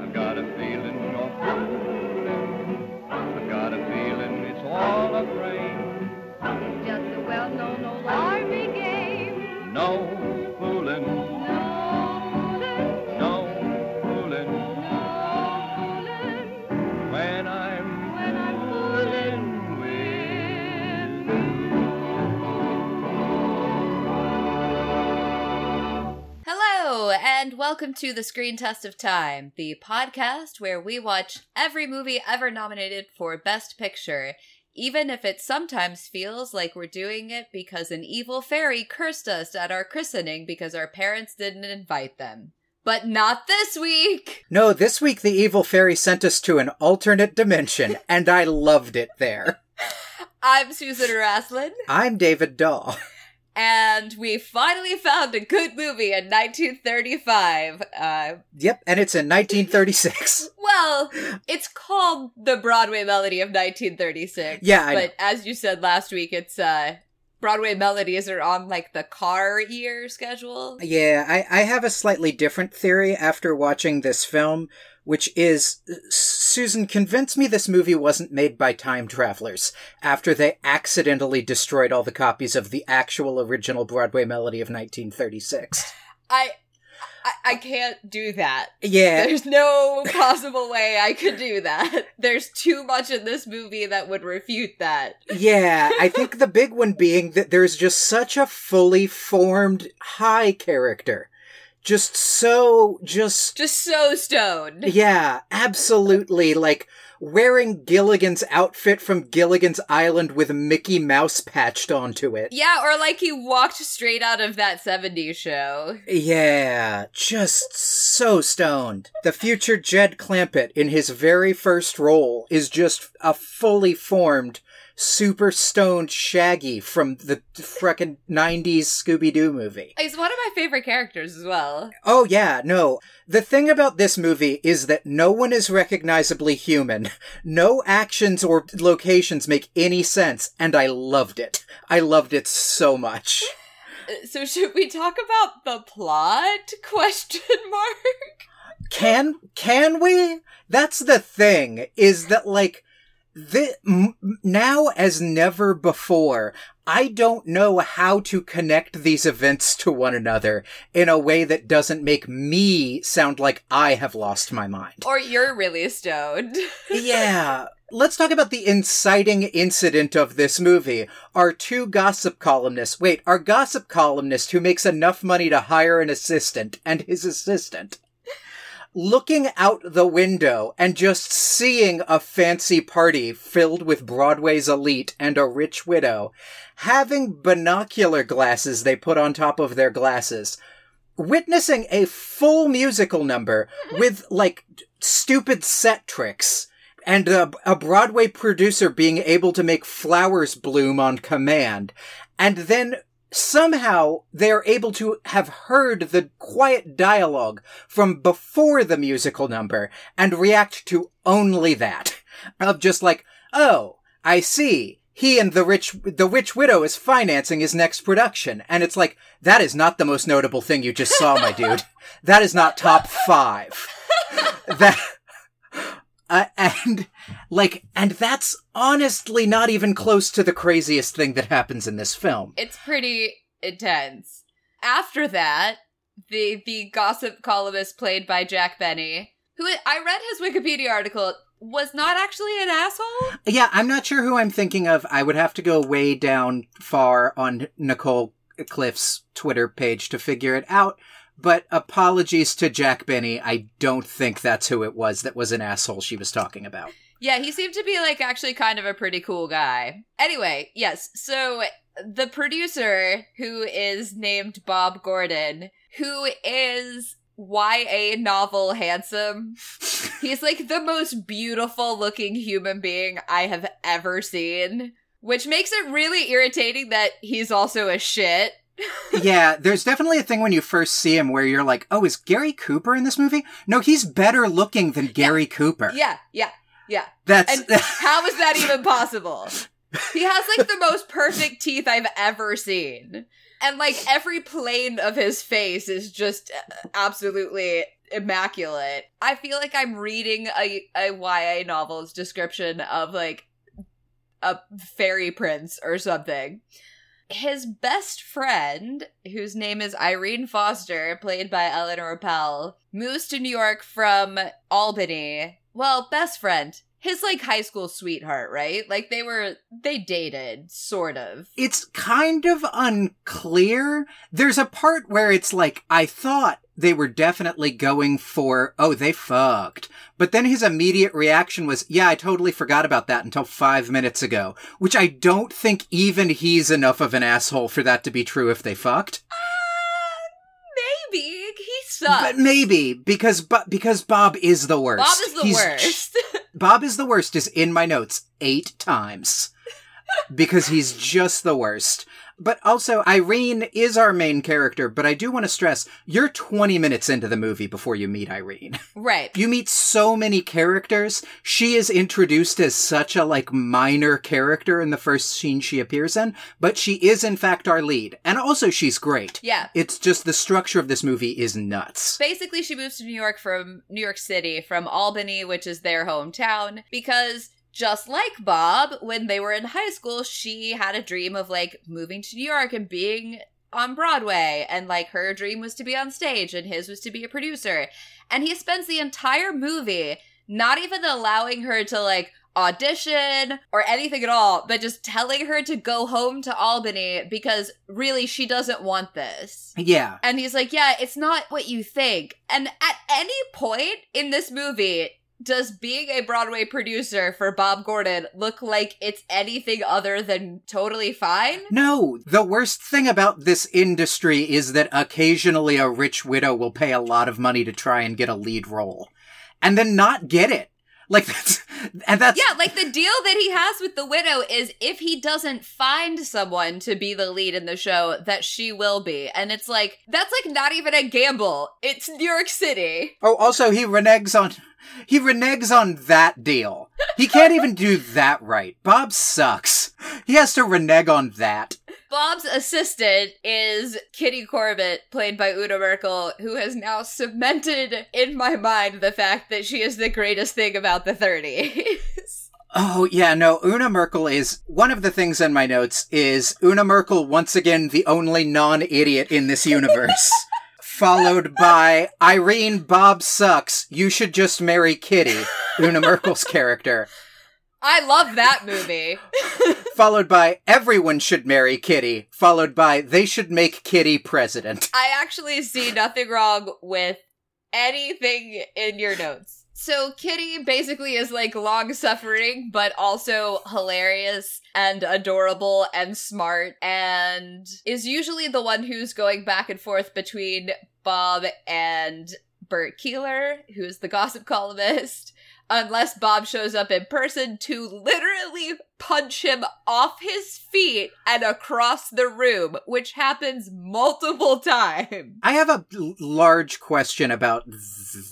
I've got welcome to the Screen Test of Time, the podcast where we watch every movie ever nominated for Best Picture, even if it sometimes feels like we're doing it because an evil fairy cursed us at our christening because our parents didn't invite them. But not this week! No, this week the evil fairy sent us to an alternate dimension, and I loved it there. I'm Susan Raslin, I'm David Daw. And we finally found a good movie in 1935. Uh, Yep, and it's in 1936. Well, it's called the Broadway Melody of 1936. Yeah, I know. but as you said last week, it's uh Broadway melodies are on like the car year schedule. Yeah, I, I have a slightly different theory after watching this film, which is Susan, convince me this movie wasn't made by time travelers after they accidentally destroyed all the copies of the actual original Broadway Melody of 1936. I, I I can't do that. Yeah, There's no possible way I could do that. There's too much in this movie that would refute that. Yeah, I think the big one being that there's just such a fully formed high character. Just so, just, Just so stoned. yeah, absolutely, like, wearing Gilligan's outfit from Gilligan's Island with Mickey Mouse patched onto it. Yeah, or like he walked straight out of that 70s show. Yeah, just so stoned. The future Jed Clampett in his very first role is just a fully formed, super stoned Shaggy from the frickin' 90s Scooby Doo movie. He's one of my favorite characters as well. Oh, yeah, no. The thing about this movie is that no one is recognizably human. No actions or locations make any sense, and I loved it. I loved it so much. So should we talk about the plot? Question mark. Can can we? That's the thing is that like the m- now as never before I don't know how to connect these events to one another in a way that doesn't make me sound like I have lost my mind. Or you're really stoned. yeah. Let's talk about the inciting incident of this movie. Our two gossip columnists, wait, our gossip columnist who makes enough money to hire an assistant and his assistant looking out the window and just seeing a fancy party filled with Broadway's elite and a rich widow, having binocular glasses they put on top of their glasses, witnessing a full musical number with like stupid set tricks. And a, a Broadway producer being able to make flowers bloom on command. And then somehow they're able to have heard the quiet dialogue from before the musical number and react to only that. Of just like, oh, I see. He and the rich, the witch widow is financing his next production. And it's like, that is not the most notable thing you just saw, my dude. That is not top five. that, uh, and like, and that's honestly not even close to the craziest thing that happens in this film. It's pretty intense. After that, the the gossip columnist played by Jack Benny, who I read his Wikipedia article, was not actually an asshole. Yeah, I'm not sure who I'm thinking of. I would have to go way down far on Nicole Cliffe's Twitter page to figure it out. But apologies to Jack Benny. I don't think that's who it was that was an asshole she was talking about. Yeah, he seemed to be like actually kind of a pretty cool guy. Anyway, yes, so the producer, who is named Bob Gordon, who is YA novel handsome. He's like the most beautiful looking human being I have ever seen, which makes it really irritating that he's also a shit. yeah, there's definitely a thing when you first see him where you're like, oh, is Gary Cooper in this movie? No, he's better looking than Gary Cooper. Yeah, yeah, yeah. That's And how is that even possible? He has like the most perfect teeth I've ever seen. And like every plane of his face is just uh, absolutely immaculate. I feel like I'm reading a, a YA novel's description of like a fairy prince or something. His best friend, whose name is Irene Foster, played by Eleanor Powell, moves to New York from Albany. Well, best friend. His like high school sweetheart, right? Like they were they dated, sort of. It's kind of unclear. There's a part where it's like, I thought they were definitely going for, oh, they fucked. But then his immediate reaction was, yeah, I totally forgot about that until five minutes ago. Which I don't think even he's enough of an asshole for that to be true if they fucked. Uh, Sucks. But maybe, because, but, because Bob is the worst. Bob is the He's- worst. Bob is the worst is in my notes eight times. because he's just the worst. But also, Irene is our main character, but I do want to stress, you're 20 minutes into the movie before you meet Irene. right. You meet so many characters. She is introduced as such a, like, minor character in the first scene she appears in, but she is in fact our lead. And also, she's great. Yeah. It's just the structure of this movie is nuts. Basically, she moves to New York from New York City, from Albany, which is their hometown, because just like Bob, when they were in high school, she had a dream of like moving to New York and being on Broadway. And like her dream was to be on stage, and his was to be a producer. And he spends the entire movie not even allowing her to like audition or anything at all, but just telling her to go home to Albany because really she doesn't want this. Yeah. And he's like, Yeah, it's not what you think. And at any point in this movie, does being a Broadway producer for Bob Gordon look like it's anything other than totally fine? No, the worst thing about this industry is that occasionally a rich widow will pay a lot of money to try and get a lead role and then not get it. Like that's, and that's, Yeah, like the deal that he has with the widow is if he doesn't find someone to be the lead in the show, that she will be. And it's like, that's like not even a gamble. It's New York City. Oh, also he reneges on, he reneges on that deal. He can't even do that right. Bob sucks. He has to renege on that. Bob's assistant is Kitty Corbett, played by Una Merkel, who has now cemented in my mind the fact that she is the greatest thing about the 30s. Oh, yeah, no, Una Merkel is, one of the things in my notes is Una Merkel once again the only non-idiot in this universe. Followed by Irene Bob sucks. You should just marry Kitty, Una Merkel's character. I love that movie. Followed by everyone should marry Kitty. Followed by they should make Kitty president. I actually see nothing wrong with anything in your notes. So Kitty basically is like long suffering, but also hilarious and adorable and smart, and is usually the one who's going back and forth between Bob and Bert Keeler, who's the gossip columnist. Unless Bob shows up in person to literally punch him off his feet and across the room, which happens multiple times. I have a large question about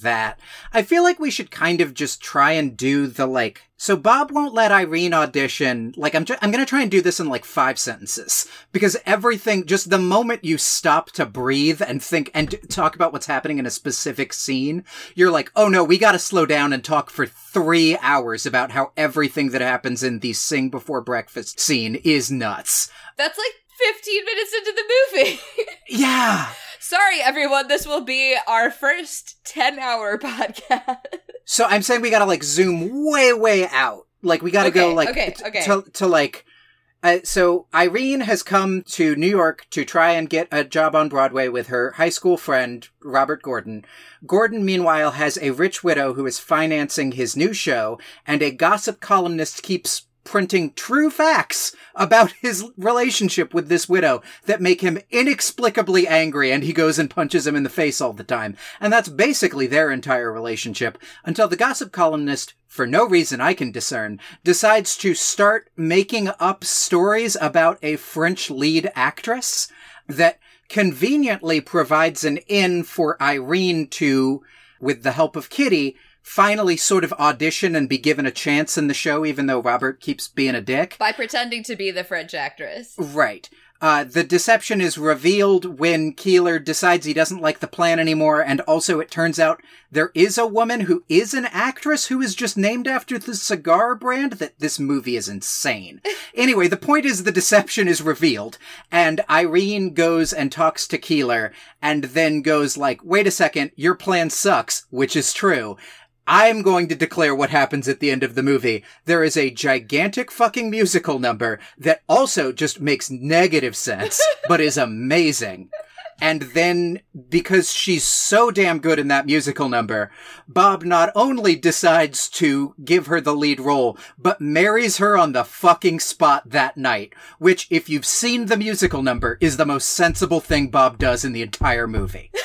that. I feel like we should kind of just try and do the like. So Bob won't let Irene audition. Like I'm, ju- I'm gonna try and do this in like five sentences because everything, just the moment you stop to breathe and think and talk about what's happening in a specific scene, you're like, oh no, we gotta slow down and talk for three hours about how everything that happens in the before breakfast scene is nuts. That's like 15 minutes into the movie. Yeah. Sorry, everyone. This will be our first 10 hour podcast. So I'm saying we gotta like zoom way, way out. Like we gotta go like okay, t- okay. to to like. Uh, so Irene has come to New York to try and get a job on Broadway with her high school friend Robert Gordon. Gordon, meanwhile, has a rich widow who is financing his new show, and a gossip columnist keeps printing true facts about his relationship with this widow that make him inexplicably angry and he goes and punches him in the face all the time. And that's basically their entire relationship until the gossip columnist, for no reason I can discern, decides to start making up stories about a French lead actress that conveniently provides an in for Irene to, with the help of Kitty, finally sort of audition and be given a chance in the show, even though Robert keeps being a dick. By pretending to be the French actress. Right. Uh, the deception is revealed when Keeler decides he doesn't like the plan anymore, and also it turns out there is a woman who is an actress who is just named after the cigar brand. That this movie is insane. anyway, the point is the deception is revealed, and Irene goes and talks to Keeler, and then goes like, "Wait a second, your plan sucks," which is true. I'm going to declare what happens at the end of the movie. There is a gigantic fucking musical number that also just makes negative sense, but is amazing. And then, because she's so damn good in that musical number, Bob not only decides to give her the lead role, but marries her on the fucking spot that night, which, if you've seen the musical number, is the most sensible thing Bob does in the entire movie.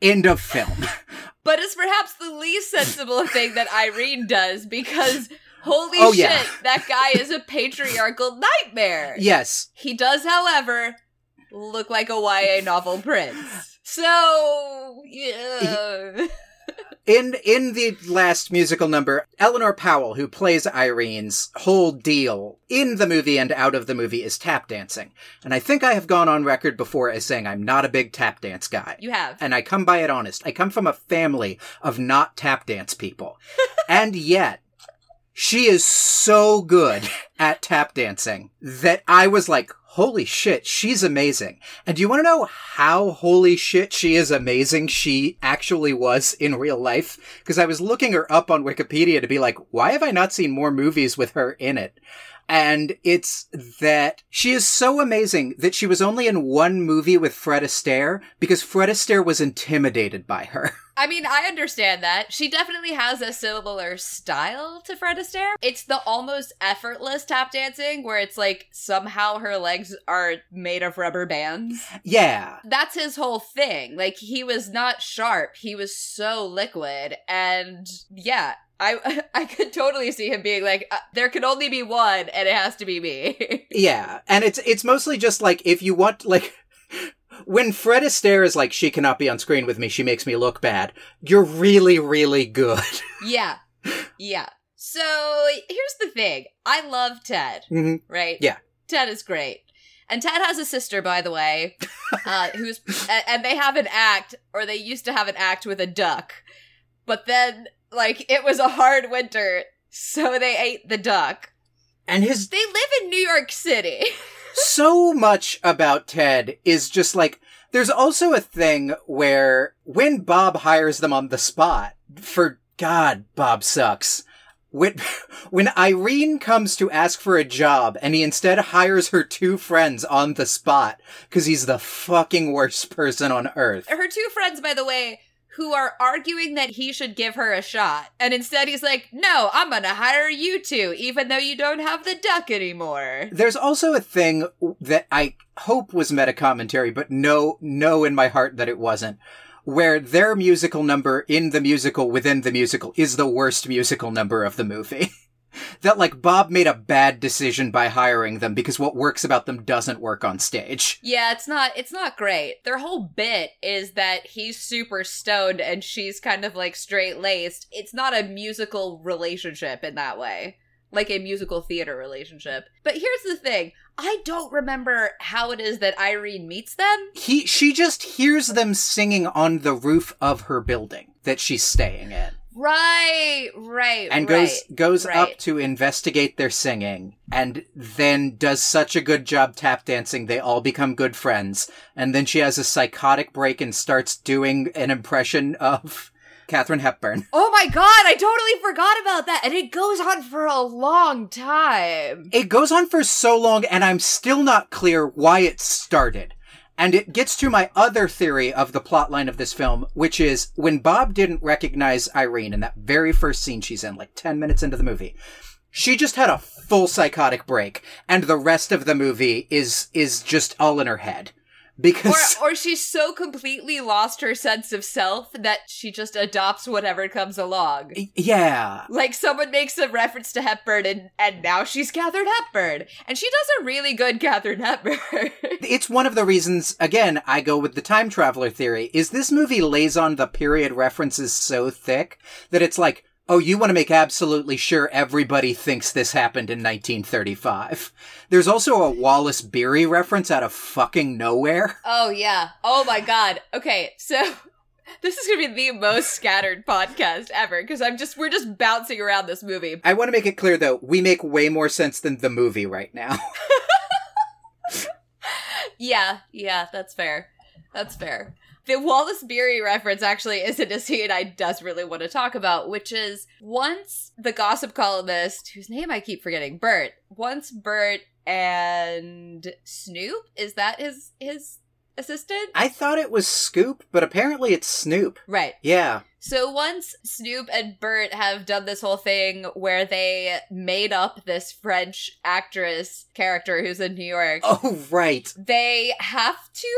End of film. But it's perhaps the least sensible thing that Irene does because holy Oh, shit, yeah. that guy is a patriarchal nightmare. Yes. He does, however, look like a YA novel prince. So, yeah. In in the last musical number, Eleanor Powell, who plays Irene's whole deal in the movie and out of the movie is tap dancing. And I think I have gone on record before as saying I'm not a big tap dance guy. You have. And I come by it honest. I come from a family of not tap dance people. and yet, she is so good at tap dancing that I was like, holy shit, she's amazing. And do you want to know how holy shit she is amazing she actually was in real life? Because I was looking her up on Wikipedia to be like, why have I not seen more movies with her in it? And it's that she is so amazing that she was only in one movie with Fred Astaire because Fred Astaire was intimidated by her. I mean, I understand that. She definitely has a similar style to Fred Astaire. It's the almost effortless tap dancing where it's like somehow her legs are made of rubber bands. yeah. That's his whole thing. Like, he was not sharp, he was so liquid. And yeah. I I could totally see him being like, uh, there can only be one, and it has to be me. Yeah. And it's it's mostly just like if you want like when Fred Astaire is like she cannot be on screen with me, she makes me look bad. You're really really good. yeah, yeah. So here's the thing: I love Ted. Mhm. right? Yeah. Ted is great. And Ted has a sister, by the way, uh, who's and they have an act, or they used to have an act with a duck, but then like it was a hard winter, so they ate the duck. And his They live in New York City. so much about Ted is just like there's also a thing where when Bob hires them on the spot, for God, Bob sucks. When, when Irene comes to ask for a job and he instead hires her two friends on the spot because he's the fucking worst person on earth. Her two friends, by the way, who are arguing that he should give her a shot, and instead he's like, "No, I'm gonna hire you two, even though you don't have the duck anymore." There's also a thing that I hope was meta commentary, but no, no in my heart that it wasn't, where their musical number in the musical within the musical is the worst musical number of the movie. that like Bob made a bad decision by hiring them because what works about them doesn't work on stage. Yeah, it's not it's not great. Their whole bit is that he's super stoned and she's kind of like straight laced. It's not a musical relationship in that way. Like a musical theater relationship. But here's the thing. I don't remember how it is that Irene meets them. He she just hears them singing on the roof of her building that she's staying in. Right, right, and right. goes goes right. up to investigate their singing and then does such a good job tap dancing they all become good friends and then she has a psychotic break and starts doing an impression of Katharine Hepburn. Oh my god, I totally forgot about that. And it goes on for a long time. It goes on for so long and I'm still not clear why it started. And it gets to my other theory of the plotline of this film, which is when Bob didn't recognize Irene in that very first scene she's in, like 10 minutes into the movie, she just had a full psychotic break, and the rest of the movie is, is just all in her head. Because, Or or she's so completely lost her sense of self that she just adopts whatever comes along. yeah. Like someone makes a reference to Hepburn and, and now she's Katharine Hepburn. And she does a really good Katharine Hepburn. It's one of the reasons, again, I go with the time traveler theory, is this movie lays on the period references so thick that it's like, Oh, you want to make absolutely sure everybody thinks this happened in 1935. There's also a Wallace Beery reference out of fucking nowhere. Oh yeah. Oh my god. Okay, so this is gonna be the most scattered podcast ever because I'm just we're just bouncing around this movie. I want to make it clear though, we make way more sense than the movie right now. Yeah, yeah, that's fair. That's fair. The Wallace Beery reference actually isn't a scene I desperately want to talk about, which is once the gossip columnist, whose name I keep forgetting, Bert. Once Bert and Snoop, is that his his assistant? I thought it was Scoop, but apparently it's Snoop. Right. Yeah. So once Snoop and Bert have done this whole thing where they made up this French actress character who's in New York, Oh, right. they have to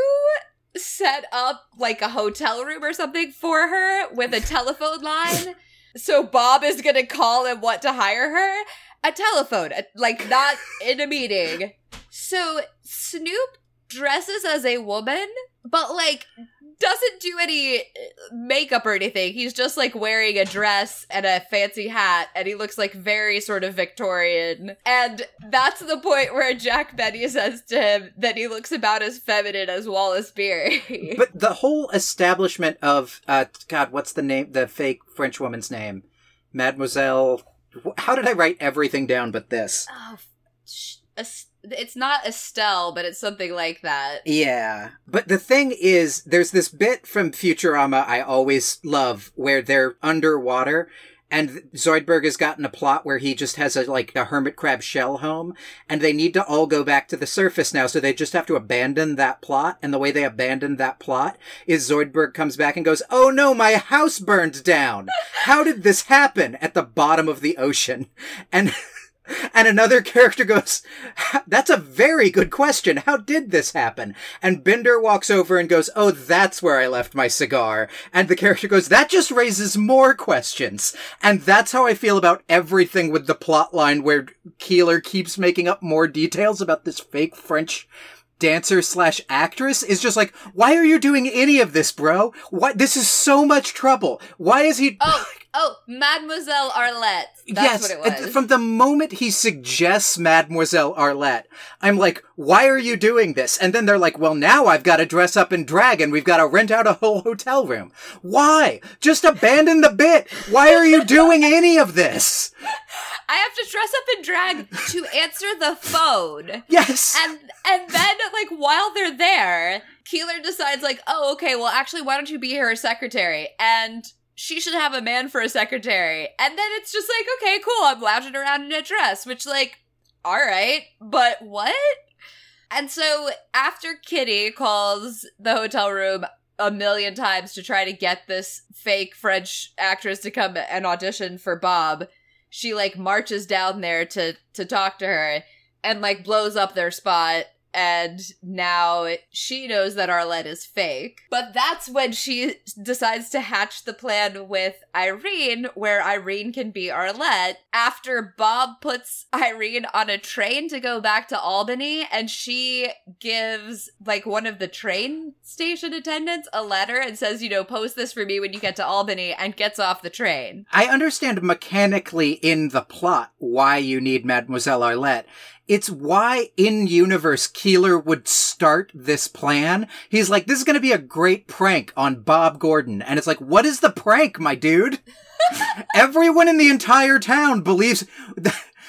set up like a hotel room or something for her with a telephone line. So Bob is gonna call and what to hire her? A telephone, a- like not in a meeting. So Snoop dresses as a woman, but like doesn't do any uh, makeup or anything. He's just like wearing a dress and a fancy hat, and he looks like very sort of Victorian. And that's the point where Jack Benny says to him that he looks about as feminine as Wallace Beery. But the whole establishment of, uh, God, what's the name, the fake French woman's name? Mademoiselle. How did I write everything down but this? oh, sh- it's not Estelle, but it's something like that. Yeah. But the thing is, there's this bit from Futurama I always love where they're underwater and Zoidberg has gotten a plot where he just has a like a hermit crab shell home and they need to all go back to the surface now so they just have to abandon that plot and the way they abandon that plot is Zoidberg comes back and goes oh no my house burned down how did this happen at the bottom of the ocean and and another character goes, That's a very good question. How did this happen? And Bender walks over and goes, Oh, that's where I left my cigar. And the character goes, That just raises more questions. And that's how I feel about everything with the plot line where Keeler keeps making up more details about this fake French dancer slash actress is just like, why are you doing any of this, bro? What? This is so much trouble. Why is he? Oh, oh, Mademoiselle Arlette. That's yes, what it was. from the moment he suggests Mademoiselle Arlette, I'm like, why are you doing this? And then they're like, well, now I've got to dress up in drag and we've got to rent out a whole hotel room. Why? Just abandon the bit. Why are you doing any of this? I have to dress up in drag to answer the phone. Yes. And and then like while they're there, Keeler decides like, "Oh, okay, well actually why don't you be her secretary?" And she should have a man for a secretary. And then it's just like, "Okay, cool. I'm lounging around in a dress," which like, all right, but what? And so after Kitty calls the hotel room a million times to try to get this fake French actress to come and audition for Bob, she like marches down there to to talk to her and like blows up their spot and now she knows that Arlette is fake. But that's when she decides to hatch the plan with Irene, where Irene can be Arlette. After Bob puts Irene on a train to go back to Albany, and she gives like one of the train station attendants a letter and says, you know, post this for me when you get to Albany, and gets off the train. I understand mechanically in the plot why you need Mademoiselle Arlette. It's why in universe Keeler would start this plan. He's like, this is going to be a great prank on Bob Gordon. And it's like, what is the prank, my dude? Everyone in the entire town believes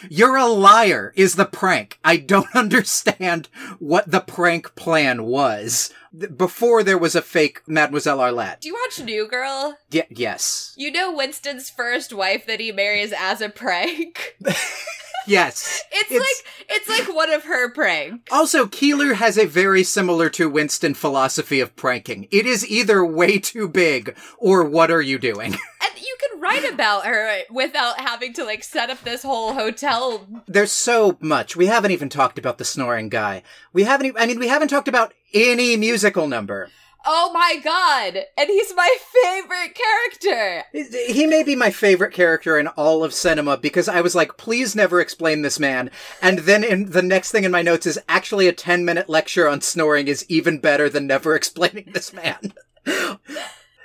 you're a liar is the prank. I don't understand what the prank plan was before there was a fake Mademoiselle Arlette. Do you watch New Girl? Y- yes. You know Winston's first wife that he marries as a prank? Yes. It's, It's- like it's like one of her pranks. Also, Keeler has a very similar to Winston philosophy of pranking. It is either way too big or what are you doing? And you can write about her without having to like set up this whole hotel. There's so much. We haven't even talked about the snoring guy. We haven't, I mean, we haven't talked about any musical number. Oh my god! And he's my favorite character. He may be my favorite character in all of cinema because I was like, please never explain this man. And then in the next thing in my notes is actually a 10 minute lecture on snoring is even better than never explaining this man.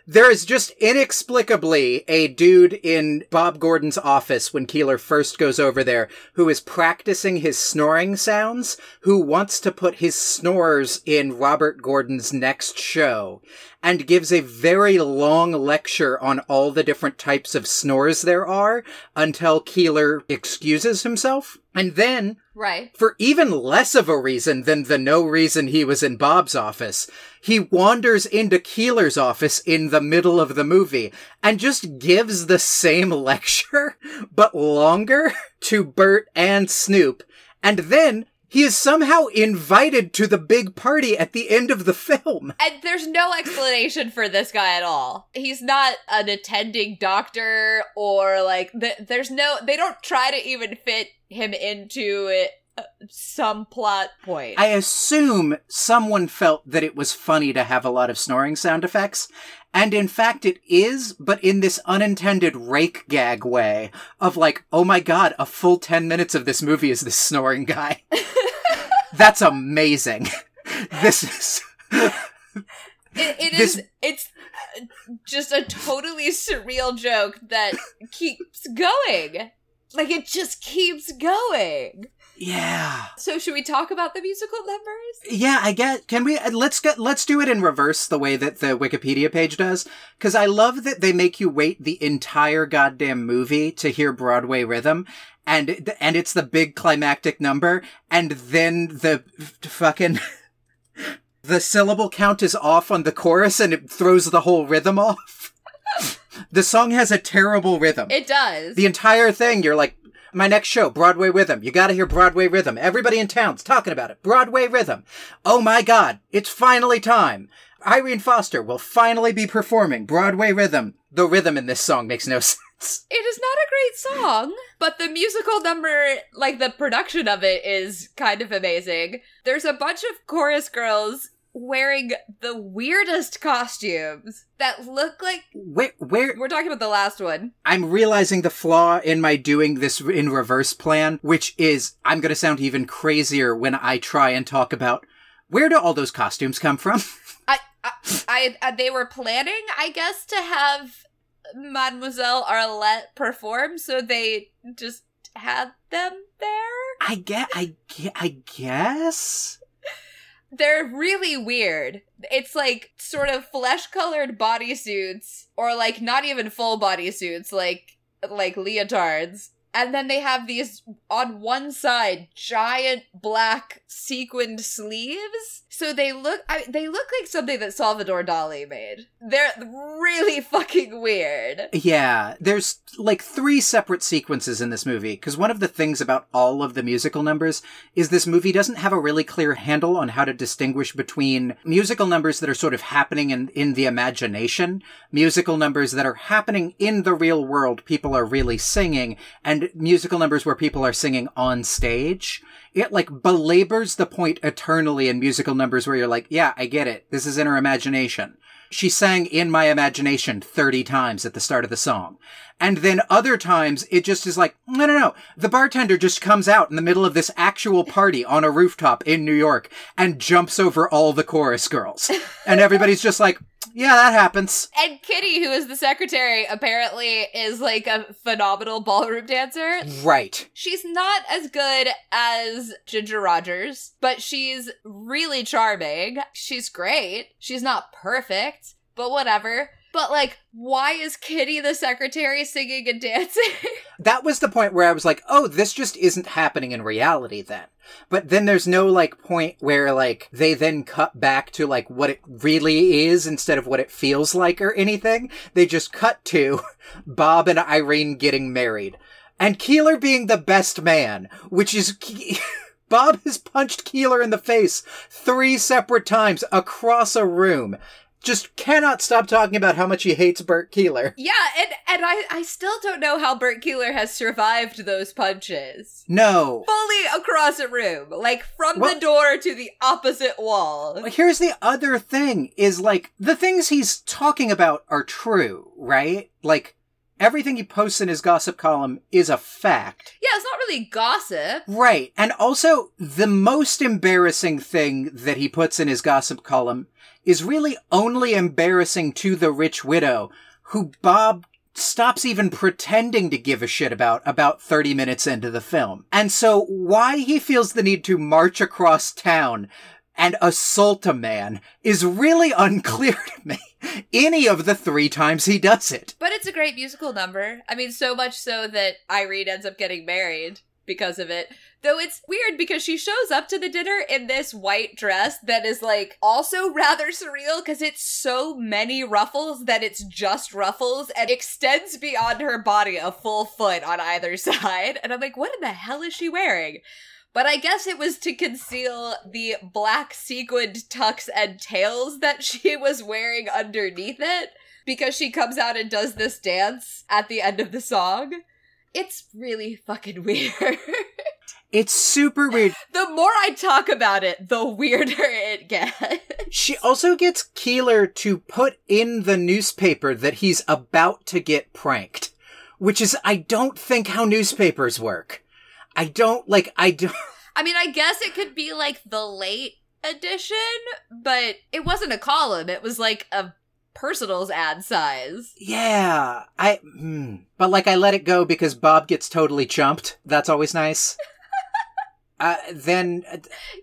There is just inexplicably a dude in Bob Gordon's office when Keeler first goes over there who is practicing his snoring sounds, who wants to put his snores in Robert Gordon's next show, and gives a very long lecture on all the different types of snores there are until Keeler excuses himself. And then Right. for even less of a reason than the no reason he was in Bob's office, he wanders into Keeler's office in the middle of the movie and just gives the same lecture, but longer, to Bert and Snoop. And then he is somehow invited to the big party at the end of the film. And there's no explanation for this guy at all. He's not an attending doctor or like th- there's no they don't try to even fit him into it, some plot point. I assume someone felt that it was funny to have a lot of snoring sound effects. And in fact, it is, but in this unintended rake gag way of like, oh my god, a full 10 minutes of this movie is this snoring guy. That's amazing. this is. It, it This- is. It's just a totally surreal joke that keeps going. Like it just keeps going. Yeah. So should we talk about the musical numbers? Yeah, I get. Can we? uh, Let's get. Let's do it in reverse, the way that the Wikipedia page does, because I love that they make you wait the entire goddamn movie to hear Broadway rhythm, and and it's the big climactic number, and then the fucking the syllable count is off on the chorus, and it throws the whole rhythm off. the song has a terrible rhythm. It does. The entire thing, you're like, my next show, Broadway Rhythm. You gotta hear Broadway Rhythm. Everybody in town's talking about it. Broadway Rhythm. Oh my god, it's finally time. Irene Foster will finally be performing Broadway Rhythm. The rhythm in this song makes no sense. It is not a great song, but the musical number, like the production of it, is kind of amazing. There's a bunch of chorus girls wearing the weirdest costumes that look like. Where, where, We're talking about the last one. I'm realizing the flaw in my doing this in reverse plan, which is I'm gonna sound even crazier when I try and talk about where do all those costumes come from? I, I, I, uh, they were planning, I guess, to have Mademoiselle Arlette perform, so they just had them there. I get, I get, I guess. They're really weird. It's like sort of flesh colored bodysuits, or like not even full bodysuits, like like leotards. And then they have these on one side giant black sequined sleeves. So they look I, they look like something that Salvador Dali made. They're really fucking weird. Yeah, there's like three separate sequences in this movie, because one of the things about all of the musical numbers is this movie doesn't have a really clear handle on how to distinguish between musical numbers that are sort of happening in, in the imagination, musical numbers that are happening in the real world, people are really singing, and musical numbers where people are singing on stage. It like belabors the point eternally in musical numbers where you're like, yeah, I get it. This is in her imagination. She sang in my imagination 30 times at the start of the song. And then other times it just is like, no, no, no. The bartender just comes out in the middle of this actual party on a rooftop in New York and jumps over all the chorus girls. And everybody's just like, yeah, that happens. And Kitty, who is the secretary, apparently is like a phenomenal ballroom dancer. Right. She's not as good as Ginger Rogers, but she's really charming. She's great. She's not perfect, but whatever. But like, why is Kitty the secretary singing and dancing? That was the point where I was like, oh, this just isn't happening in reality then. But then there's no like point where like they then cut back to like what it really is instead of what it feels like or anything. They just cut to Bob and Irene getting married. And Keeler being the best man, which is Bob has punched Keeler in the face three separate times across a room. Just cannot stop talking about how much he hates Bert Keeler. yeah, and and I I still don't know how Bert Keeler has survived those punches. No. Fully across a room, like from Well- the door to the opposite wall. Here's the other thing is like the things he's talking about are true, right? Like everything he posts in his gossip column is a fact. Yeah, it's not really gossip. Right. And also the most embarrassing thing that he puts in his gossip column is really only embarrassing to the rich widow, who Bob stops even pretending to give a shit about about 30 minutes into the film. And so why he feels the need to march across town and assault a man is really unclear to me. Any of the three times he does it. But it's a great musical number. I mean, so much so that Irene ends up getting married because of it. Though it's weird because she shows up to the dinner in this white dress that is like also rather surreal because it's so many ruffles that it's just ruffles and extends beyond her body a full foot on either side. And I'm like, what in the hell is she wearing? But I guess it was to conceal the black sequined tucks and tails that she was wearing underneath it because she comes out and does this dance at the end of the song. It's really fucking weird. It's super weird. the more I talk about it, the weirder it gets. She also gets Keeler to put in the newspaper that he's about to get pranked, which is, I don't think how newspapers work. I don't, like, I don't. I mean, I guess it could be like the late edition, but it wasn't a column. It was like a personals ad size. Yeah, I, mm, but like I let it go because Bob gets totally chumped. That's always nice. uh, then, uh,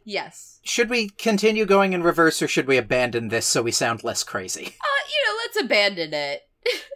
Yes. should we continue going in reverse or should we abandon this so we sound less crazy? Uh, you know, let's abandon it.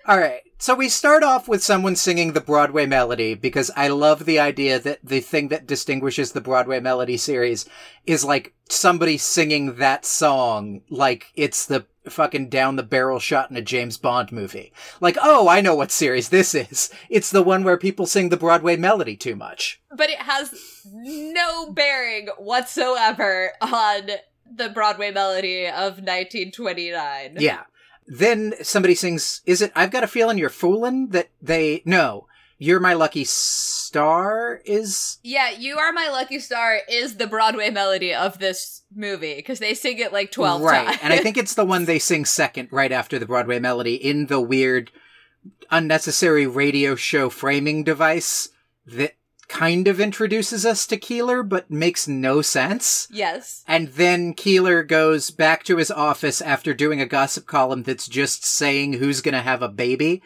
All right. So we start off with someone singing the Broadway melody because I love the idea that the thing that distinguishes the Broadway melody series is like somebody singing that song like it's the fucking down the barrel shot in a James Bond movie. Like, oh, I know what series this is. It's the one where people sing the Broadway melody too much. But it has no bearing whatsoever on the Broadway melody of 1929. Yeah. Then somebody sings, is it I've got a feeling you're fooling that they, no, you're my lucky star is Yeah, You Are My Lucky Star is the Broadway melody of this movie because they sing it like 12 right. times. and I think it's the one they sing second right after the Broadway melody in the weird unnecessary radio show framing device that kind of introduces us to Keeler but makes no sense. yes. And then Keeler goes back to his office after doing a gossip column that's just saying who's gonna have a baby.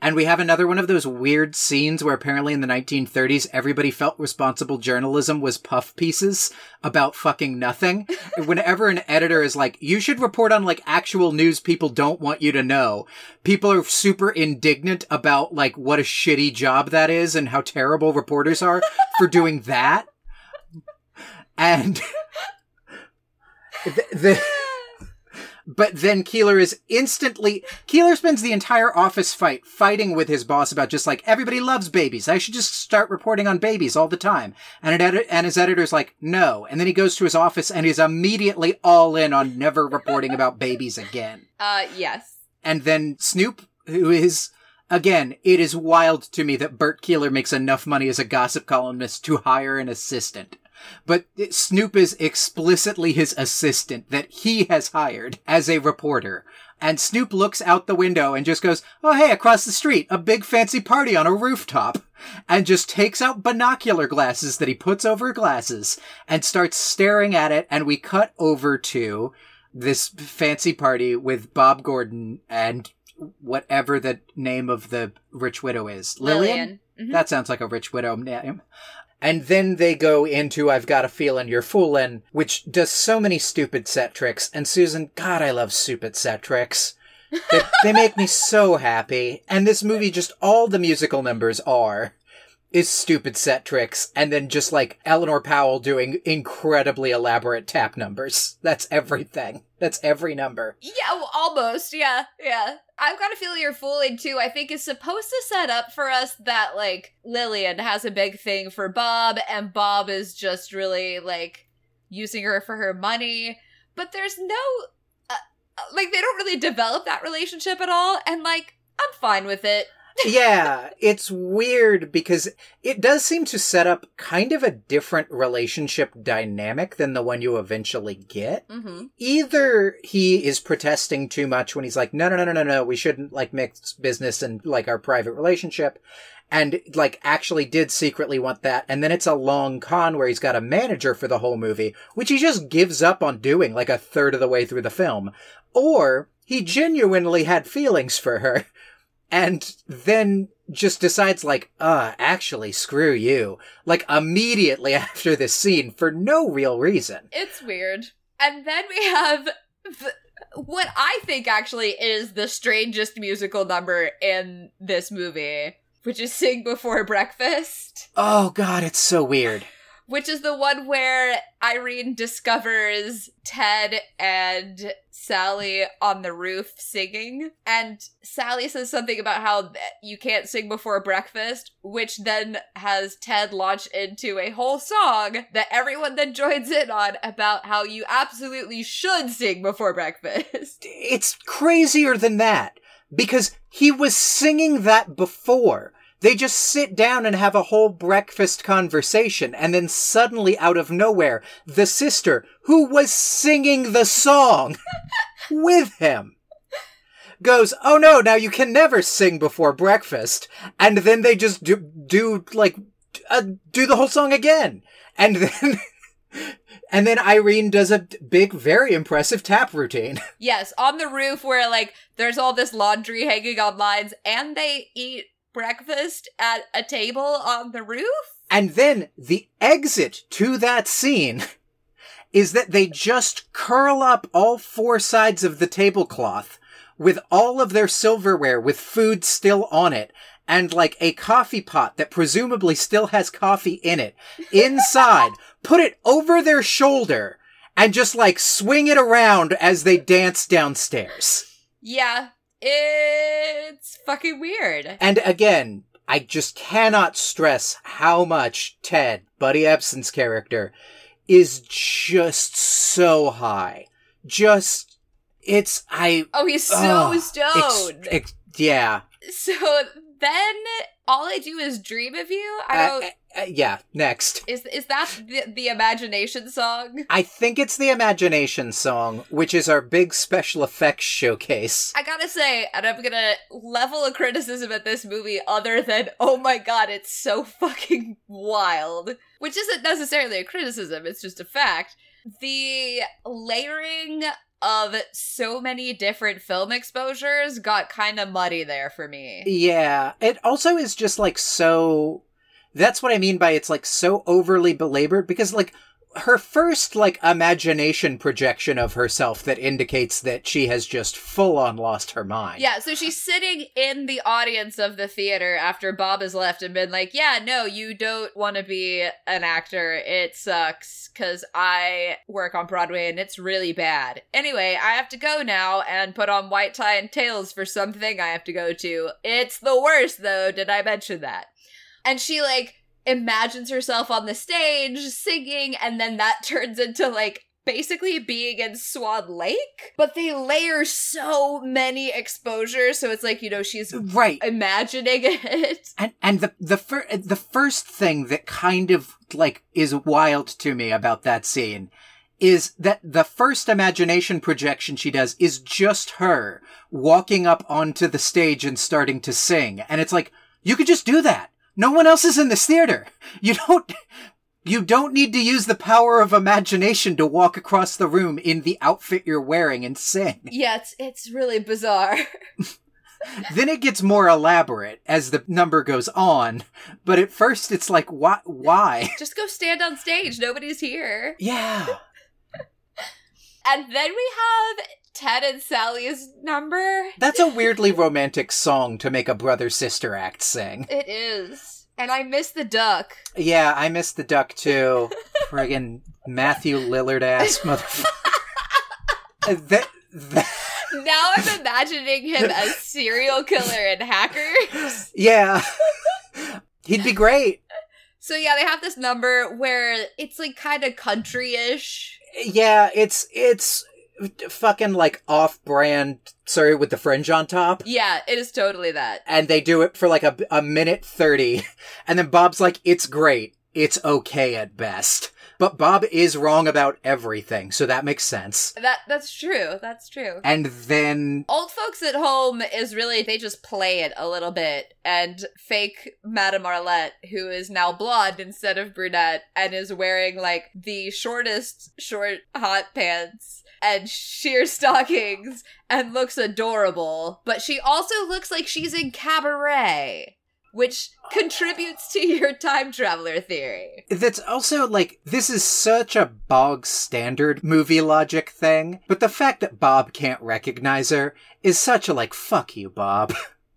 And we have another one of those weird scenes where apparently in the 1930s, everybody felt responsible journalism was puff pieces about fucking nothing. Whenever an editor is like, you should report on like actual news people don't want you to know, people are super indignant about like what a shitty job that is and how terrible reporters are for doing that. And the, the but then Keeler is instantly Keeler spends the entire office fight fighting with his boss about just like everybody loves babies. I should just start reporting on babies all the time. And an edit- and his editor's like, "No." And then he goes to his office and he's immediately all in on never reporting about babies again. Uh, yes. And then Snoop, who is again, it is wild to me that Bert Keeler makes enough money as a gossip columnist to hire an assistant. But Snoop is explicitly his assistant that he has hired as a reporter. And Snoop looks out the window and just goes, Oh, hey, across the street, a big fancy party on a rooftop. And just takes out binocular glasses that he puts over glasses and starts staring at it. And we cut over to this fancy party with Bob Gordon and whatever the name of the rich widow is. Lillian? Mhm. That sounds like a rich widow name. And then they go into I've Got a Feeling You're Foolin', which does so many stupid set tricks. And Susan, God, I love stupid set tricks. They, they make me so happy. And this movie, just all the musical numbers are, is stupid set tricks. And then just like Eleanor Powell doing incredibly elaborate tap numbers. That's everything. That's every number. Yeah, almost. Yeah, yeah. I've got a feeling you're fooling too. I think is supposed to set up for us that like Lillian has a big thing for Bob, and Bob is just really like using her for her money. But there's no uh, uh, like they don't really develop that relationship at all, and like I'm fine with it. Yeah, it's weird because it does seem to set up kind of a different relationship dynamic than the one you eventually get. Mm-hmm. Either he is protesting too much when he's like, no, no, no, no, no, no, we shouldn't like mix business and like our private relationship. And like actually did secretly want that. And then it's a long con where he's got a manager for the whole movie, which he just gives up on doing like a third of the way through the film. Or he genuinely had feelings for her and then just decides like, uh, actually, screw you. Like immediately after this scene for no real reason. It's weird. And then we have the, what I think actually is the strangest musical number in this movie, which is Sing Before Breakfast, Oh god, it's so weird. Which is the one where Irene discovers Ted and Sally on the roof singing. And Sally says something about how you can't sing before breakfast, which then has Ted launch into a whole song that everyone then joins in on about how you absolutely should sing before breakfast. It's crazier than that because he was singing that before. They just sit down and have a whole breakfast conversation, and then suddenly, out of nowhere, the sister, who was singing the song with him, goes, Oh no, now you can never sing before breakfast. And then they just do, do like, uh, do the whole song again. And then, and then Irene does a big, very impressive tap routine. yes, on the roof where like there's all this laundry hanging on lines and they eat breakfast at a table on the roof? And then the exit to that scene is that they just curl up all four sides of the tablecloth with all of their silverware with food still on it and like a coffee pot that presumably still has coffee in it inside, put it over their shoulder and just like swing it around as they dance downstairs. Yeah, it's fucking weird. And again, I just cannot stress how much Ted, Buddy Ebsen's character, is just so high. Just, it's, I. Oh, he's so ugh, stoned. ex- yeah. so then all I do is dream of you. I don't. uh, uh, yeah, next. is is that the, the imagination song? I think it's the Imagination song, which is our big special effects showcase. I gotta say, and I'm gonna level a criticism at this movie other than, oh my god, it's so fucking wild. Which isn't necessarily a criticism, it's just a fact. The layering of so many different film exposures got kind of muddy there for me. Yeah, it also is just like so. That's what I mean by it's like so overly belabored because like her first like imagination projection of herself that indicates that she has just full on lost her mind. Yeah, so she's sitting in the audience of the theater after Bob has left and been like, Yeah, no, you don't want to be an actor. It sucks because I work on Broadway and it's really bad. Anyway, I have to go now and put on white tie and tails for something I have to go to. It's the worst, though. Did I mention that? And she, like, imagines herself on the stage singing, and then that turns into, like, basically being in Swan Lake, but they layer so many exposures, so it's like you know she's Right. imagining it. And and the the fir- the first thing that kind of like is wild to me about that scene is that the first imagination projection she does is just her walking up onto the stage and starting to sing. And it's like, you could just do that. No one else is in this theater. You don't you don't need to use the power of imagination to walk across the room in the outfit you're wearing and sing. Yeah, it's it's really bizarre. then it gets more elaborate as the number goes on, but at first it's like, why? Why? Just go stand on stage. Nobody's here. Yeah. And then we have Ted and Sally's number. That's a weirdly romantic song to make a brother sister act sing. It is. And I miss the duck. Yeah, I miss the duck too. Friggin' Matthew Lillard ass motherfucker. That, that, Now I'm imagining him as serial killer and hacker. yeah. He'd be great. So yeah, they have this number where it's like kind of country-ish. Yeah, it's it's fucking like off-brand Surrey with the fringe on top. Yeah, it is totally that. And they do it for like a, a minute 30. And then Bob's like, it's great. It's okay at best. But Bob is wrong about everything, so that makes sense. That that's true. That's true. And then Old folks at home is really they just play it a little bit and fake Madame Arlette, who is now blonde instead of brunette and is wearing like the shortest short hot pants and sheer stockings and looks adorable. But she also looks like she's in cabaret. Which contributes to your time traveler theory. That's also like, this is such a bog standard movie logic thing, but the fact that Bob can't recognize her is such a like, fuck you, Bob.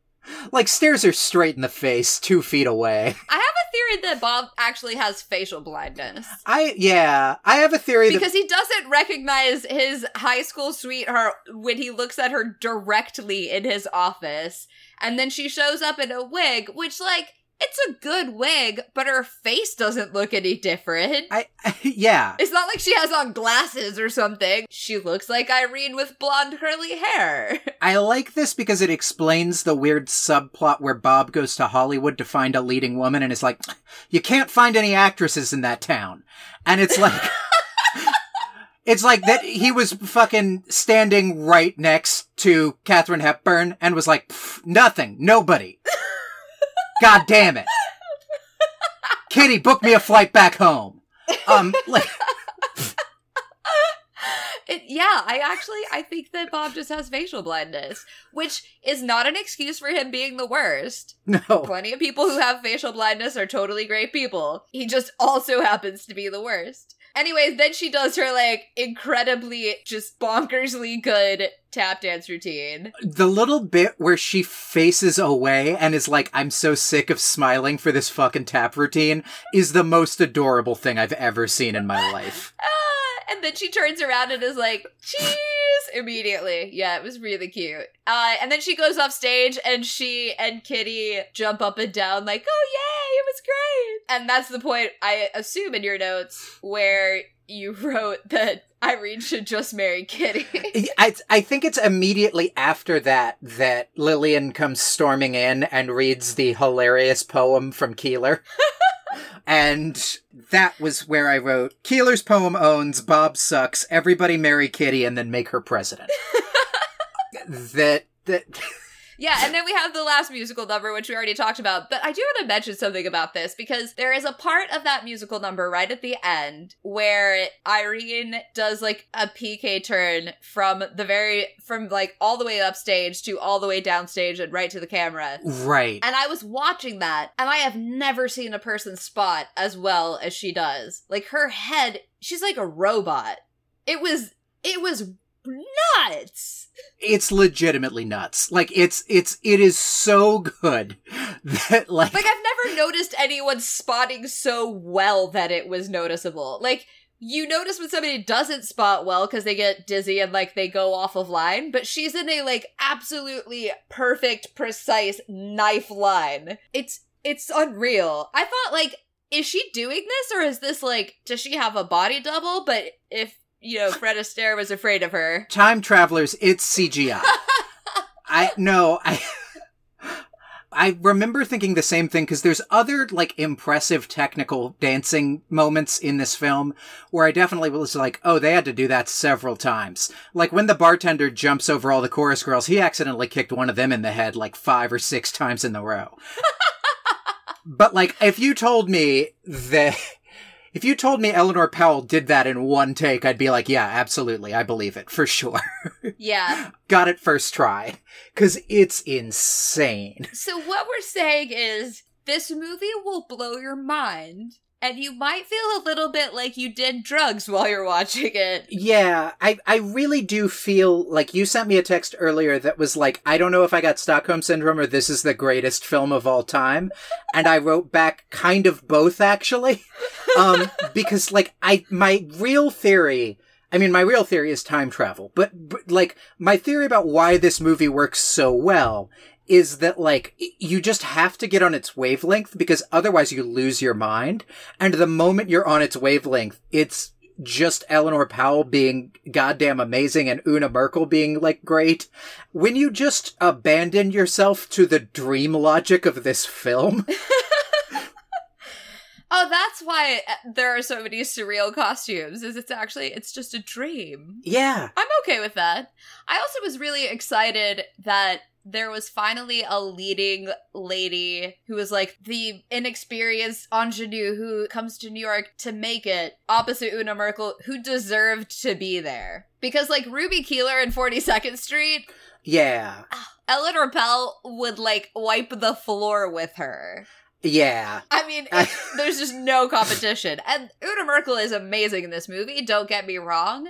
like, stares her straight in the face, two feet away. I have theory that Bob actually has facial blindness. I, yeah, I have a theory Because that. he doesn't recognize his high school sweetheart when he looks at her directly in his office. And then she shows up in a wig, which, like, it's a good wig, but her face doesn't look any different. I, yeah. It's not like she has on glasses or something. She looks like Irene with blonde curly hair. I like this because it explains the weird subplot where Bob goes to Hollywood to find a leading woman and is like, you can't find any actresses in that town. And it's like, it's like that he was fucking standing right next to Katharine Hepburn and was like, nothing, nobody. God damn it. Kitty, book me a flight back home. Um, like, It, yeah, I actually I think that Bob just has facial blindness, which is not an excuse for him being the worst. no. Plenty of people who have facial blindness are totally great people. He just also happens to be the worst. Anyways, then she does her like incredibly just bonkersly good tap dance routine. The little bit where she faces away and is like, I'm so sick of smiling for this fucking tap routine is the most adorable thing I've ever seen in my life. Ah, and then she turns around and is like, cheese immediately. Yeah, it was really cute. Uh, and then she goes off stage and she and Kitty jump up and down like, oh yay, it was great. And that's the point, I assume in your notes, where you wrote that Irene should just marry Kitty. I, I think it's immediately after that that Lillian comes storming in and reads the hilarious poem from Keeler. and that was where I wrote Keeler's poem owns Bob sucks, everybody marry Kitty and then make her president. that that Yeah, and then we have the last musical number, which we already talked about. But I do want to mention something about this because there is a part of that musical number right at the end where Irene does like a piqué turn from the very, from like all the way upstage to all the way downstage and right to the camera. right. And I was watching that, and I have never seen a person spot as well as she does. Like her head, she's like a robot. It was, it was nuts. It's legitimately nuts. Like it's it's it is so good that like, Like I've never noticed anyone spotting so well that it was noticeable. Like you notice when somebody doesn't spot well because they get dizzy and like they go off of line, but she's in a like absolutely perfect, precise knife line. It's it's unreal. I thought like, is she doing this or is this like, does she have a body double? But if you know Fred Astaire was afraid of her, time travelers, it's CGI. I no, I I remember thinking the same thing because there's other like impressive technical dancing moments in this film where I definitely was like, oh, they had to do that several times. Like when the bartender jumps over all the chorus girls, he accidentally kicked one of them in the head like five or six times in the row. but like, if you told me that. If you told me Eleanor Powell did that in one take, I'd be like, yeah, absolutely. I believe it for sure. yeah. Got it first try. Cause it's insane. So what we're saying is this movie will blow your mind and you might feel a little bit like you did drugs while you're watching it. Yeah, I, I really do feel like you sent me a text earlier that was like, I don't know if I got Stockholm Syndrome or this is the greatest film of all time. And I wrote back kind of both actually. Um, because like I, my real theory, I mean, my real theory is time travel, but, but like my theory about why this movie works so well is that like you just have to get on its wavelength because otherwise you lose your mind. And the moment you're on its wavelength, it's just Eleanor Powell being goddamn amazing and Una Merkel being like great, when you just abandon yourself to the dream logic of this film, Oh, that's why uh, there are so many surreal costumes. Is it's actually it's just a dream. yeah, I'm okay with that. I also was really excited that there was finally a leading lady who was like the inexperienced ingenue who comes to New York to make it opposite Una Merkel who deserved to be there. Because like Ruby Keeler in 42nd Street, yeah, ah, Eleanor Powell would like wipe the floor with her. yeah. I mean, it, there's just no competition. And Una Merkel is amazing in this movie, don't get me wrong.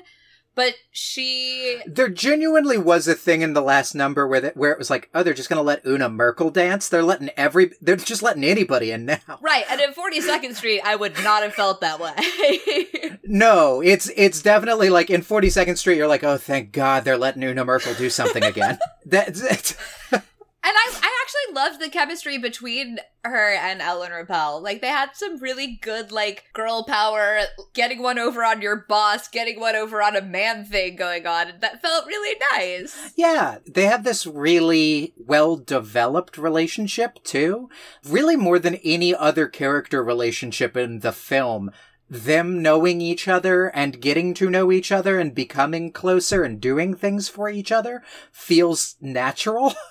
But she There genuinely was a thing in the last number where that where it was like, oh, they're just gonna let Una Merkel dance. They're letting every, they're just letting anybody in now. Right, and in 42nd Street, I would not have felt that way. No, it's it's definitely like in Forty Second Street. You're like, oh, thank God they're letting Una Merkel do something again. That's it. And I, I actually loved the chemistry between her and Eleanor Powell. Like, they had some really good, like, girl power, getting one over on your boss, getting one over on a man thing going on. That felt really nice. Yeah, they have this really well developed relationship too. Really more than any other character relationship in the film. Them knowing each other and getting to know each other and becoming closer and doing things for each other feels natural.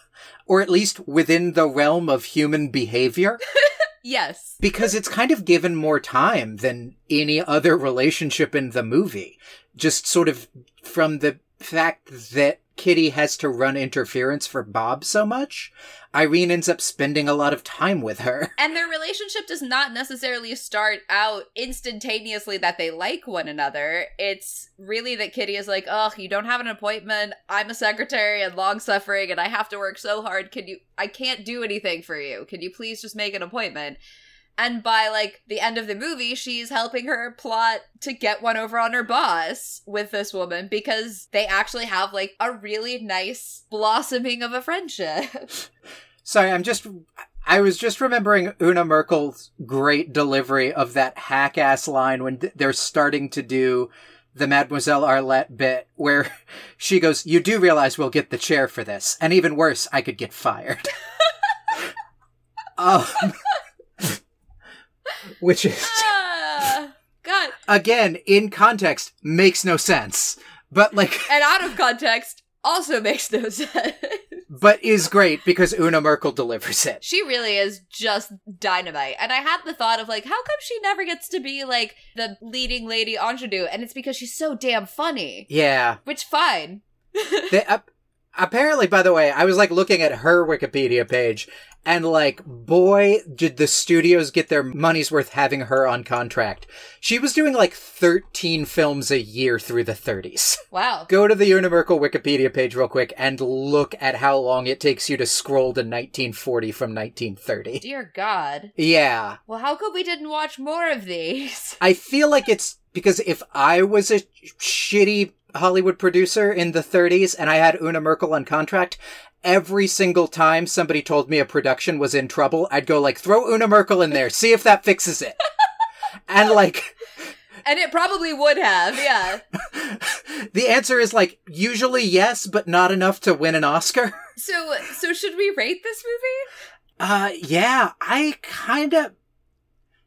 Or at least within the realm of human behavior. Yes. because it's kind of given more time than any other relationship in the movie. Just sort of from the fact that Kitty has to run interference for Bob so much, Irene ends up spending a lot of time with her. And their relationship does not necessarily start out instantaneously that they like one another. It's really that Kitty is like, "Oh, you don't have an appointment. I'm a secretary and long suffering and I have to work so hard. Can you I can't do anything for you. Can you please just make an appointment?" And by like the end of the movie, she's helping her plot to get one over on her boss with this woman because they actually have like a really nice blossoming of a friendship. Sorry, I'm just. I was just remembering Una Merkel's great delivery of that hack ass line when they're starting to do the Mademoiselle Arlette bit where she goes, You do realize we'll get the chair for this. And even worse, I could get fired. um, which is, ah, God. again, in context, makes no sense. But like, and out of context also makes no sense. but is great because Una Merkel delivers it. she really is just dynamite. And I had the thought of like, how come she never gets to be like the leading lady ingenue? And it's because she's so damn funny. Yeah. Which fine. They, uh, apparently, by the way, I was like looking at her Wikipedia page, and like, boy, did the studios get their money's worth having her on contract. She was doing like 13 films a year through the 30s. Wow. Go to the Una Merkel Wikipedia page real quick and look at how long it takes you to scroll to 1940 from 1930. Dear God. Yeah. Well, how come we didn't watch more of these? I feel like it's because if I was a shitty Hollywood producer in the 30s and I had Una Merkel on contract, every single time somebody told me a production was in trouble, I'd go like, throw Una Merkel in there, see if that fixes it. and like, And it probably would have, yeah. the answer is like, usually yes, but not enough to win an Oscar. So, so should we rate this movie? Uh, yeah, I kinda.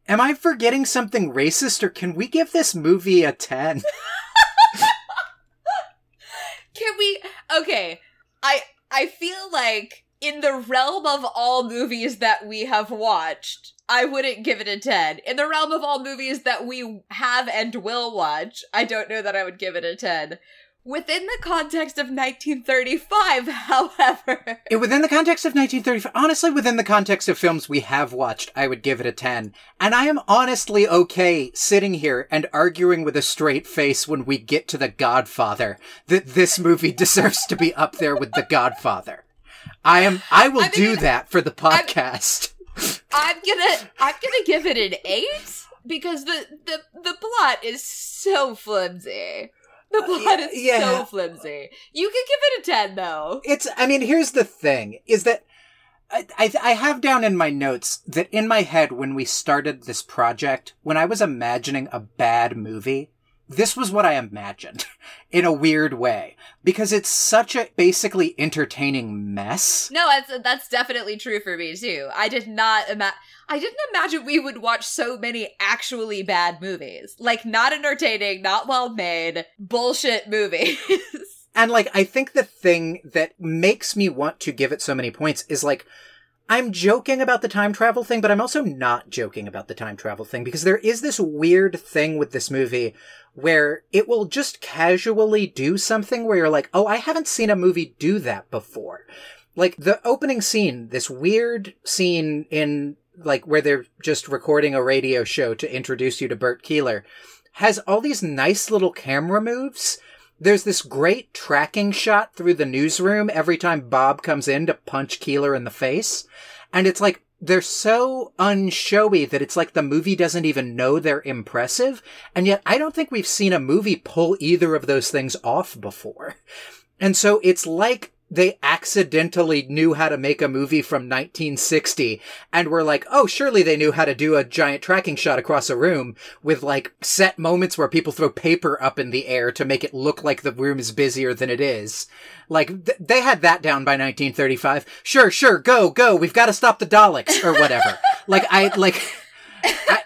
Am I forgetting something racist or can we give this movie a 10? Can we? Okay, I I feel like in the realm of all movies that we have watched, I wouldn't give it a ten. In the realm of all movies that we have and will watch, I don't know that I would give it a ten. Within the context of 1935, however, Eh, Within the context of 1935, honestly, within the context of films we have watched, I would give it a 10. And I am honestly okay sitting here and arguing with a straight face when we get to The Godfather that this movie deserves to be up there with The Godfather. I am, I will I do that for the podcast. I'm gonna I'm gonna give it an eight because the the the plot is so flimsy. The uh, plot is yeah. so flimsy. You could give it a ten though. It's, I mean, here's the thing, is that I, I, I have down in my notes that in my head when we started this project, when I was imagining a bad movie, this was what I imagined in a weird way because it's such a basically entertaining mess. No, that's that's definitely true for me too. I did not imagine. I didn't imagine we would watch so many actually bad movies, like not entertaining, not well made, bullshit movies. And like, I think the thing that makes me want to give it so many points is like, I'm joking about the time travel thing, but I'm also not joking about the time travel thing because there is this weird thing with this movie where it will just casually do something where you're like, oh, I haven't seen a movie do that before. Like the opening scene, this weird scene in like where they're just recording a radio show to introduce you to Bert Keeler has all these nice little camera moves there's this great tracking shot through the newsroom every time Bob comes in to punch Keeler in the face. And it's like, they're so unshowy that it's like the movie doesn't even know they're impressive. And yet I don't think we've seen a movie pull either of those things off before. And so it's like they accidentally knew how to make a movie from 1960 and were like, oh, surely they knew how to do a giant tracking shot across a room with like set moments where people throw paper up in the air to make it look like the room is busier than it is. Like, th- they had that down by 1935. Sure, sure, go, go, we've got to stop the Daleks or whatever. like, I, like, I,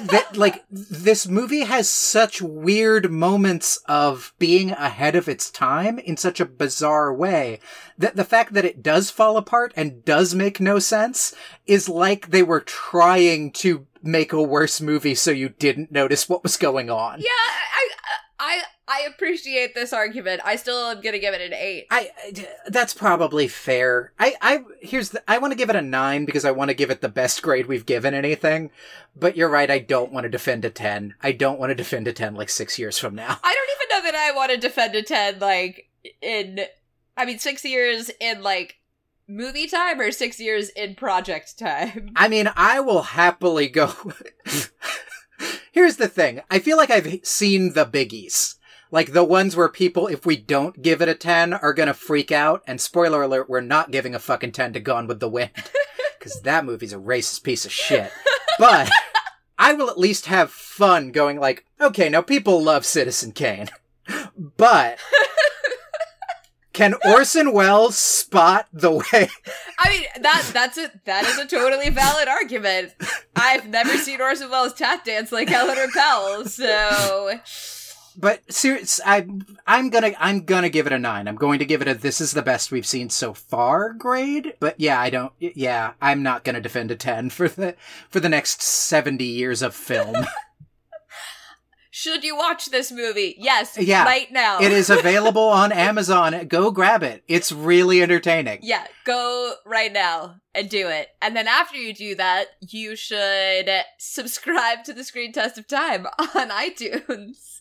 that, like this movie has such weird moments of being ahead of its time in such a bizarre way that the fact that it does fall apart and does make no sense is like they were trying to make a worse movie so you didn't notice what was going on. yeah, I, I I appreciate this argument. I still am gonna give it an eight. I, I- that's probably fair. I I here's the I want to give it a 9 because I want to give it the best grade we've given anything. But you're right, I don't want to defend a 10. I don't want to defend a 10 like 6 years from now. I don't even know that I want to defend a 10 like in I mean 6 years in like movie time or 6 years in project time. I mean, I will happily go Here's the thing. I feel like I've seen the biggies. Like the ones where people, if we don't give it a 10, are gonna freak out. And spoiler alert, we're not giving a fucking 10 to Gone with the Wind. Cause that movie's a racist piece of shit. But I will at least have fun going like, okay, now people love Citizen Kane. But can Orson Welles spot the way I mean that that's a that is a totally valid argument. I've never seen Orson Welles tap dance like Eleanor Powell, so But serious, I I'm gonna I'm gonna give it a nine. I'm going to give it a this is the best we've seen so far grade. But yeah, I don't. Yeah, I'm not gonna defend a ten for the for the next seventy years of film. should you watch this movie? Yes, Yeah, right now. it is available on Amazon. Go grab it. It's really entertaining. Yeah, go right now and do it. And then after you do that, you should subscribe to the Screen Test of Time on iTunes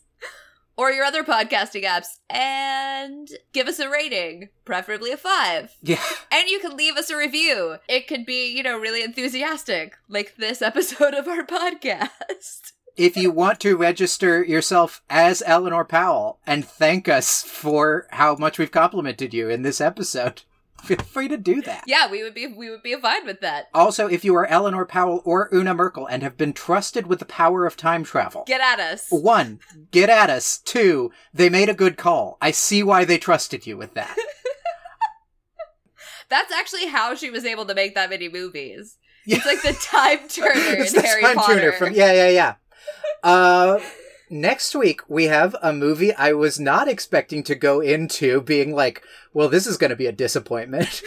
or your other podcasting apps and give us a rating, preferably a five. Yeah. And you can leave us a review. It could be, you know, really enthusiastic, like this episode of our podcast. If you want to register yourself as Eleanor Powell and thank us for how much we've complimented you in this episode, feel free to do that. Yeah, we would be we would be fine with that. Also, if you are Eleanor Powell or Una Merkel and have been trusted with the power of time travel, Get at us. one, get at us. Two, they made a good call. I see why they trusted you with that. That's actually how she was able to make that many movies. Yeah. It's like the time turner in the Harry time Potter. tuner from yeah, yeah, yeah. Uh, next week we have a movie I was not expecting to go into, being like, well, this is going to be a disappointment,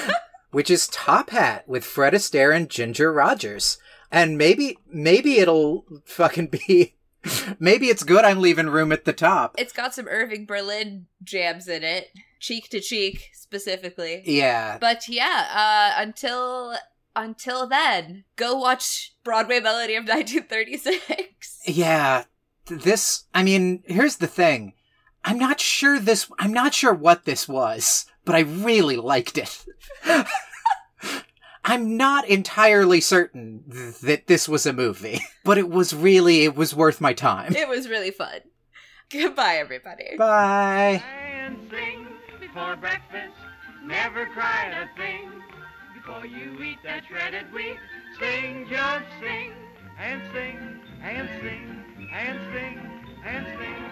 which is Top Hat with Fred Astaire and Ginger Rogers, and maybe maybe it'll fucking be. Maybe it's good I'm leaving room at the top. It's got some Irving Berlin jams in it, cheek to cheek specifically. Yeah. But yeah, uh, until until then, go watch Broadway Melody of 1936. Yeah. Th- This, I mean, here's the thing. I'm not sure this, I'm not sure what this was, but I really liked it. I'm not entirely certain th- that this was a movie, but it was really, it was worth my time. It was really fun. Goodbye, everybody. Bye. and sing before breakfast. Never cry a thing before you eat that shredded wheat. Sing, just sing and sing and sing and sing and sing.